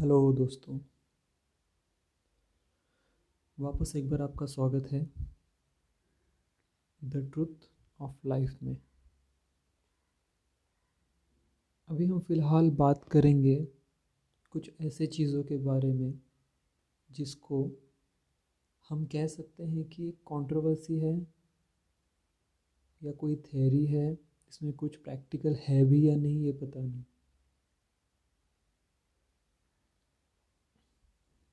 Hello दोस्तों। वापस एक बार आपका स्वागत है। द ट्रुथ ऑफ़ लाइफ में। अभी हम फ़िलहाल बात करेंगे कुछ ऐसे चीज़ों के बारे में जिसको हम कह सकते हैं कि कंट्रोवर्सी है या कोई थेरी है, इसमें कुछ प्रैक्टिकल है भी या नहीं ये पता नहीं।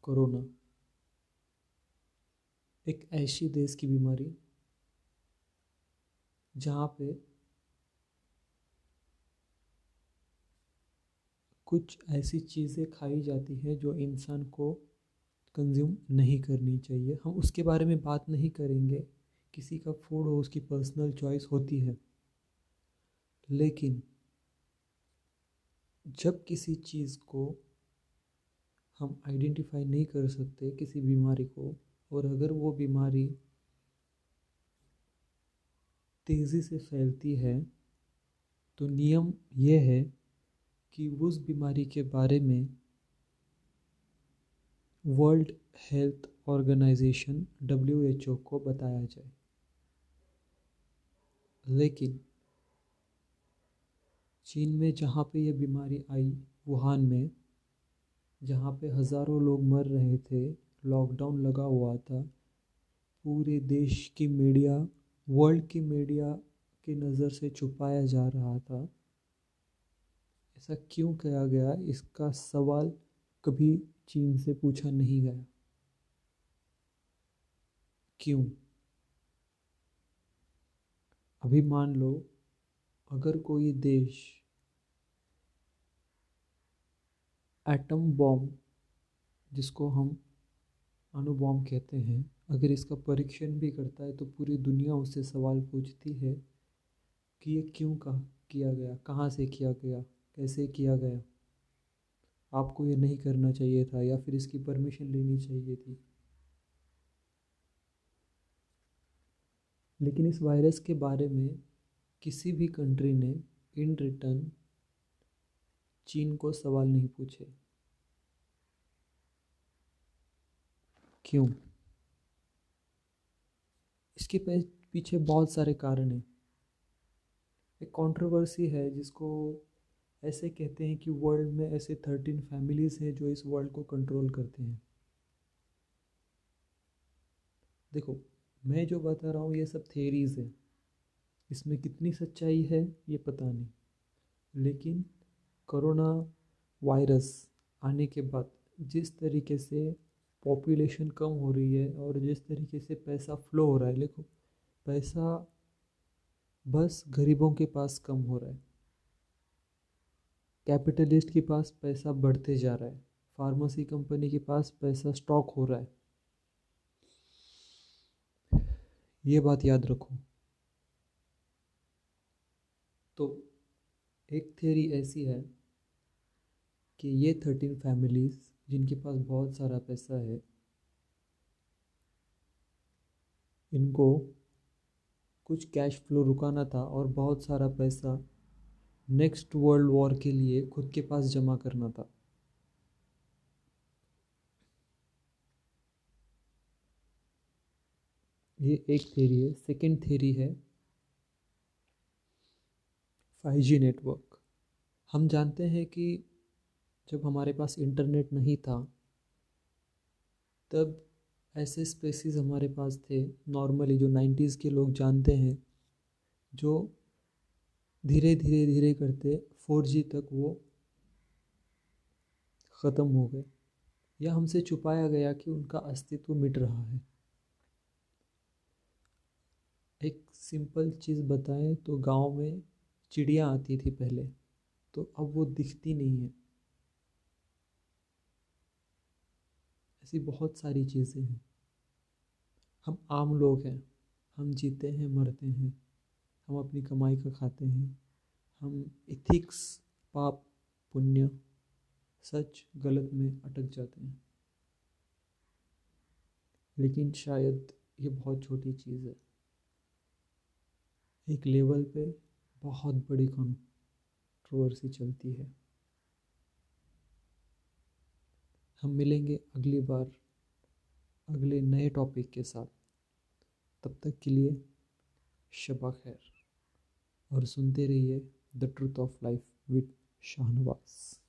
कोरोना। एक ऐसी देश की बीमारी, जहाँ पे कुछ ऐसी चीज़ें खाई जाती हैं जो इंसान को कंज्यूम नहीं करनी चाहिए। हम उसके बारे में बात नहीं करेंगे। किसी का फ़ूड हो, उसकी पर्सनल चॉइस होती है। लेकिन जब किसी चीज़ को हम आइडेंटिफाई नहीं कर सकते किसी बीमारी को। और अगर वो बीमारी तेज़ी से फैलती है तो नियम यह है कि उस बीमारी के बारे में World Health Organization W H O को बताया जाए। लेकिन चीन में जहाँ पे यह बीमारी आई, वुहान में जहाँ पे हज़ारों लोग मर रहे थे लॉकडाउन लगा हुआ था। पूरे देश की मीडिया वर्ल्ड की मीडिया की नज़र से छुपाया जा रहा था। ऐसा क्यों किया गया, इसका सवाल कभी चीन से पूछा नहीं गया। क्यों? अभी मान लो, अगर कोई देश एटम बॉम्ब जिसको हम अणु बॉम्ब कहते हैं, अगर इसका परीक्षण भी करता है तो पूरी दुनिया उससे सवाल पूछती है कि ये क्यों कहा, किया गया, कहाँ से किया गया, कैसे किया गया। आपको ये नहीं करना चाहिए था या फिर इसकी परमिशन लेनी चाहिए थी। लेकिन इस वायरस के बारे में किसी भी कंट्री ने इन रिटर्न चीन को सवाल नहीं पूछे। क्यों? इसके पीछे बहुत सारे कारण हैं। एक कंट्रोवर्सी है जिसको ऐसे कहते हैं कि वर्ल्ड में ऐसे थर्टीन फैमिलीज़ हैं जो इस वर्ल्ड को कंट्रोल करते हैं। देखो, मैं जो बता रहा हूँ, ये सब थेरीज है। इसमें कितनी सच्चाई है, ये पता नहीं। लेकिन कोरोना वायरस आने के बाद जिस तरीके से पॉपुलेशन कम हो रही है और जिस तरीके से पैसा फ्लो हो रहा है देखो पैसा बस गरीबों के पास कम हो रहा है। कैपिटलिस्ट के पास पैसा बढ़ते जा रहा है। फार्मेसी कंपनी के पास पैसा स्टॉक हो रहा है। ये बात याद रखो। तो एक थेरी ऐसी है कि ये थर्टीन फैमिलीज़ जिनके पास बहुत सारा पैसा है, इनको कुछ कैश फ्लो रुकाना था और बहुत सारा पैसा नेक्स्ट वर्ल्ड वॉर के लिए खुद के पास जमा करना था। ये एक थेरी है। सेकंड थेरी है फाइव जी नेटवर्क हम जानते हैं कि जब हमारे पास इंटरनेट नहीं था, तब ऐसे स्पेसिस हमारे पास थे नॉर्मली जो नाइन्टीज़ के लोग जानते हैं, जो धीरे धीरे धीरे करते फोर जी तक वो ख़त्म हो गए। या हमसे छुपाया गया कि उनका अस्तित्व मिट रहा है। एक सिंपल चीज़ बताएँ तो गाँव में चिड़िया आती थी पहले तो अब वो दिखती नहीं है। ऐसी बहुत सारी चीज़ें हैं। हम आम लोग हैं, हम जीते हैं, मरते हैं, हम अपनी कमाई का खाते हैं, हम इथिक्स पाप, पुण्य, सच, गलत में अटक जाते हैं। लेकिन शायद ये बहुत छोटी चीज़ है। एक लेवल पे बहुत बड़ी कंट्रोवर्सी चलती है। हम मिलेंगे अगली बार, अगले नए टॉपिक के साथ। तब तक के लिए शबा खैर। और सुनते रहिए the Truth of Life with Shahnawaz.